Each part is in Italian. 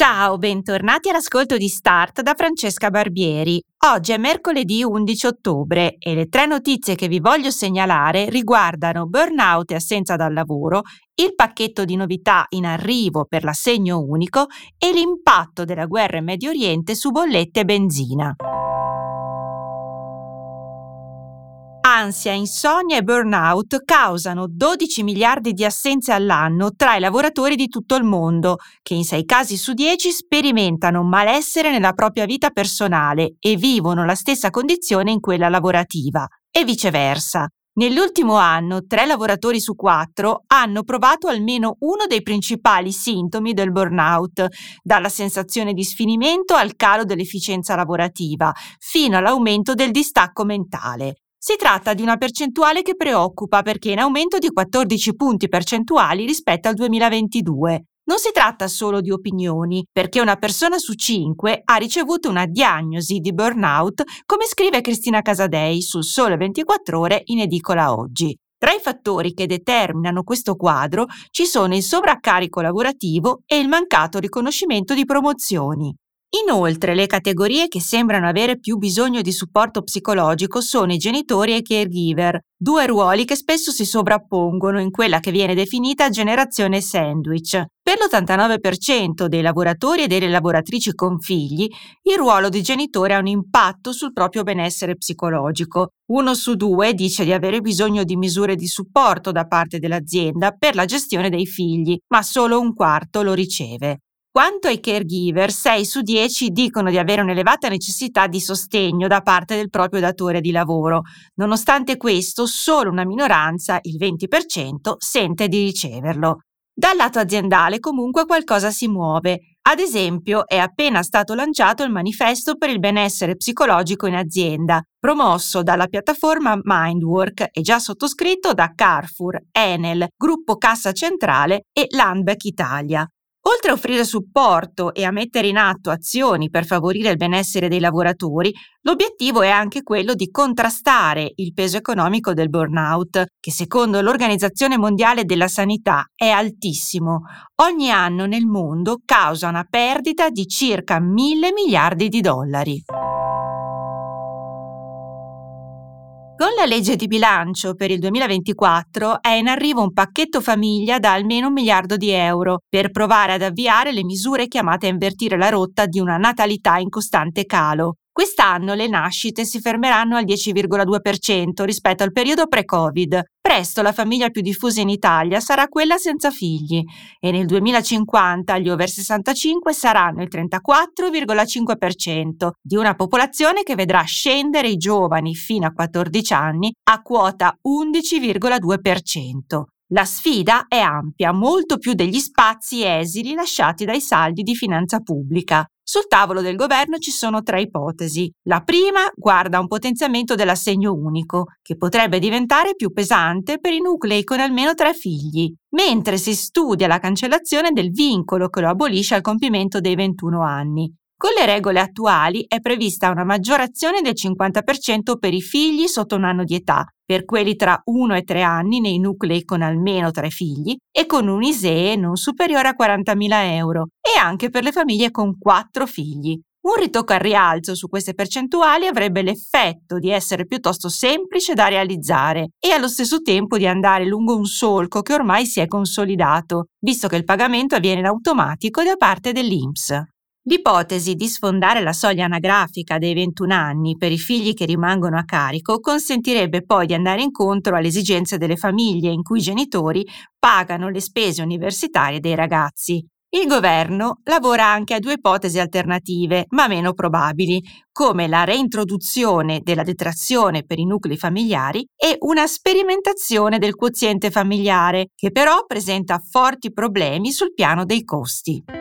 Ciao, bentornati all'ascolto di Start da Francesca Barbieri. Oggi è mercoledì 11 ottobre e le tre notizie che vi voglio segnalare riguardano burnout e assenza dal lavoro, il pacchetto di novità in arrivo per l'assegno unico e l'impatto della guerra in Medio Oriente su bollette e benzina. Ansia, insonnia e burnout causano 12 miliardi di assenze all'anno tra i lavoratori di tutto il mondo, che in 6 casi su 10 sperimentano malessere nella propria vita personale e vivono la stessa condizione in quella lavorativa, e viceversa. Nell'ultimo anno, tre lavoratori su quattro hanno provato almeno uno dei principali sintomi del burnout, dalla sensazione di sfinimento al calo dell'efficienza lavorativa, fino all'aumento del distacco mentale. Si tratta di una percentuale che preoccupa perché è in aumento di 14 punti percentuali rispetto al 2022. Non si tratta solo di opinioni, perché una persona su cinque ha ricevuto una diagnosi di burnout, come scrive Cristina Casadei sul Sole 24 ore in edicola oggi. Tra i fattori che determinano questo quadro ci sono il sovraccarico lavorativo e il mancato riconoscimento di promozioni. Inoltre, le categorie che sembrano avere più bisogno di supporto psicologico sono i genitori e i caregiver, due ruoli che spesso si sovrappongono in quella che viene definita generazione sandwich. Per l'89% dei lavoratori e delle lavoratrici con figli, il ruolo di genitore ha un impatto sul proprio benessere psicologico. Uno su due dice di avere bisogno di misure di supporto da parte dell'azienda per la gestione dei figli, ma solo un quarto lo riceve. Quanto ai caregiver, 6 su 10 dicono di avere un'elevata necessità di sostegno da parte del proprio datore di lavoro. Nonostante questo, solo una minoranza, il 20%, sente di riceverlo. Dal lato aziendale comunque qualcosa si muove. Ad esempio, è appena stato lanciato il manifesto per il benessere psicologico in azienda, promosso dalla piattaforma Mindwork e già sottoscritto da Carrefour, Enel, Gruppo Cassa Centrale e Landbeck Italia. Oltre a offrire supporto e a mettere in atto azioni per favorire il benessere dei lavoratori, l'obiettivo è anche quello di contrastare il peso economico del burnout, che secondo l'Organizzazione Mondiale della Sanità è altissimo. Ogni anno nel mondo causa una perdita di circa mille miliardi di dollari. Con la legge di bilancio per il 2024 è in arrivo un pacchetto famiglia da almeno un miliardo di euro per provare ad avviare le misure chiamate a invertire la rotta di una natalità in costante calo. Quest'anno le nascite si fermeranno al 10,2% rispetto al periodo pre-Covid. Presto la famiglia più diffusa in Italia sarà quella senza figli e nel 2050 gli over 65 saranno il 34,5% di una popolazione che vedrà scendere i giovani fino a 14 anni a quota 11,2%. La sfida è ampia, molto più degli spazi esili lasciati dai saldi di finanza pubblica. Sul tavolo del governo ci sono tre ipotesi. La prima guarda a un potenziamento dell'assegno unico, che potrebbe diventare più pesante per i nuclei con almeno tre figli, mentre si studia la cancellazione del vincolo che lo abolisce al compimento dei 21 anni. Con le regole attuali è prevista una maggiorazione del 50% per i figli sotto un anno di età, per quelli tra 1 e 3 anni nei nuclei con almeno 3 figli e con un ISEE non superiore a 40.000 euro e anche per le famiglie con 4 figli. Un ritocco al rialzo su queste percentuali avrebbe l'effetto di essere piuttosto semplice da realizzare e allo stesso tempo di andare lungo un solco che ormai si è consolidato, visto che il pagamento avviene in automatico da parte dell'INPS. L'ipotesi di sfondare la soglia anagrafica dei 21 anni per i figli che rimangono a carico consentirebbe poi di andare incontro alle esigenze delle famiglie in cui i genitori pagano le spese universitarie dei ragazzi. Il governo lavora anche a due ipotesi alternative, ma meno probabili, come la reintroduzione della detrazione per i nuclei familiari e una sperimentazione del quoziente familiare, che però presenta forti problemi sul piano dei costi.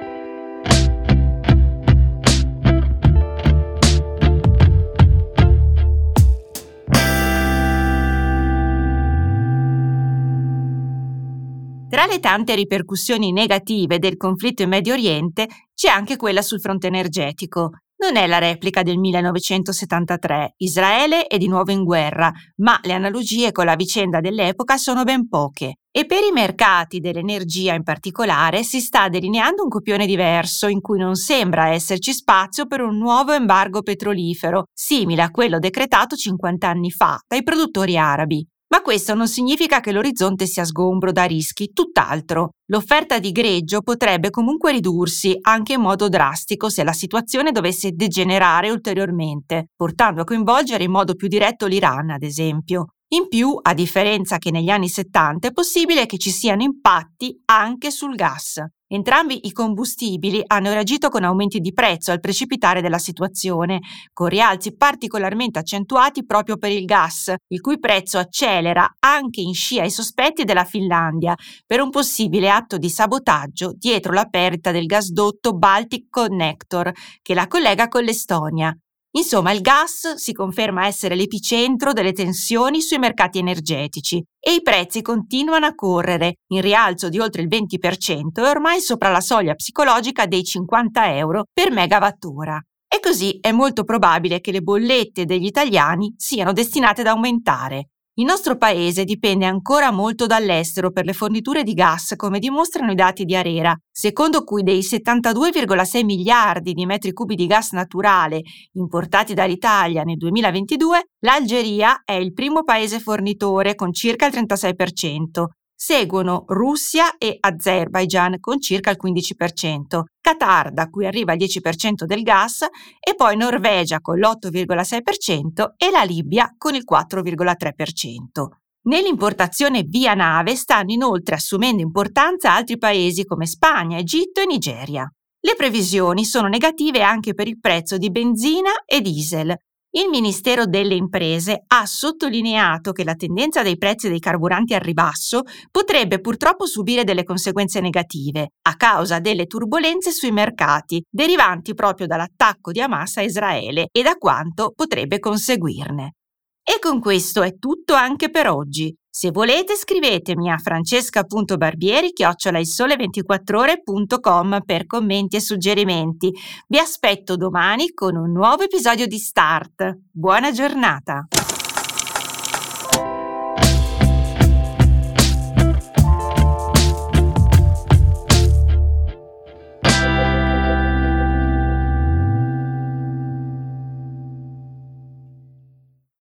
Tra le tante ripercussioni negative del conflitto in Medio Oriente c'è anche quella sul fronte energetico. Non è la replica del 1973, Israele è di nuovo in guerra, ma le analogie con la vicenda dell'epoca sono ben poche. E per i mercati dell'energia in particolare si sta delineando un copione diverso in cui non sembra esserci spazio per un nuovo embargo petrolifero, simile a quello decretato 50 anni fa dai produttori arabi. Ma questo non significa che l'orizzonte sia sgombro da rischi, tutt'altro. L'offerta di greggio potrebbe comunque ridursi anche in modo drastico se la situazione dovesse degenerare ulteriormente, portando a coinvolgere in modo più diretto l'Iran, ad esempio. In più, a differenza che negli anni 70, è possibile che ci siano impatti anche sul gas. Entrambi i combustibili hanno reagito con aumenti di prezzo al precipitare della situazione, con rialzi particolarmente accentuati proprio per il gas, il cui prezzo accelera anche in scia ai sospetti della Finlandia per un possibile atto di sabotaggio dietro la perdita del gasdotto Baltic Connector che la collega con l'Estonia. Insomma, il gas si conferma essere l'epicentro delle tensioni sui mercati energetici e i prezzi continuano a correre, in rialzo di oltre il 20% e ormai sopra la soglia psicologica dei 50 euro per megawattora. E così è molto probabile che le bollette degli italiani siano destinate ad aumentare. Il nostro paese dipende ancora molto dall'estero per le forniture di gas, come dimostrano i dati di Arera, secondo cui dei 72,6 miliardi di metri cubi di gas naturale importati dall'Italia nel 2022, l'Algeria è il primo paese fornitore con circa il 36%, Seguono Russia e Azerbaijan con circa il 15%, Qatar da cui arriva il 10% del gas e poi Norvegia con l'8,6% e la Libia con il 4,3%. Nell'importazione via nave stanno inoltre assumendo importanza altri paesi come Spagna, Egitto e Nigeria. Le previsioni sono negative anche per il prezzo di benzina e diesel, il Ministero delle Imprese ha sottolineato che la tendenza dei prezzi dei carburanti al ribasso potrebbe purtroppo subire delle conseguenze negative a causa delle turbulenze sui mercati derivanti proprio dall'attacco di Hamas a Israele e da quanto potrebbe conseguirne. E con questo è tutto anche per oggi. Se volete scrivetemi a francesca.barbieri-sole24ore.com per commenti e suggerimenti. Vi aspetto domani con un nuovo episodio di Start. Buona giornata!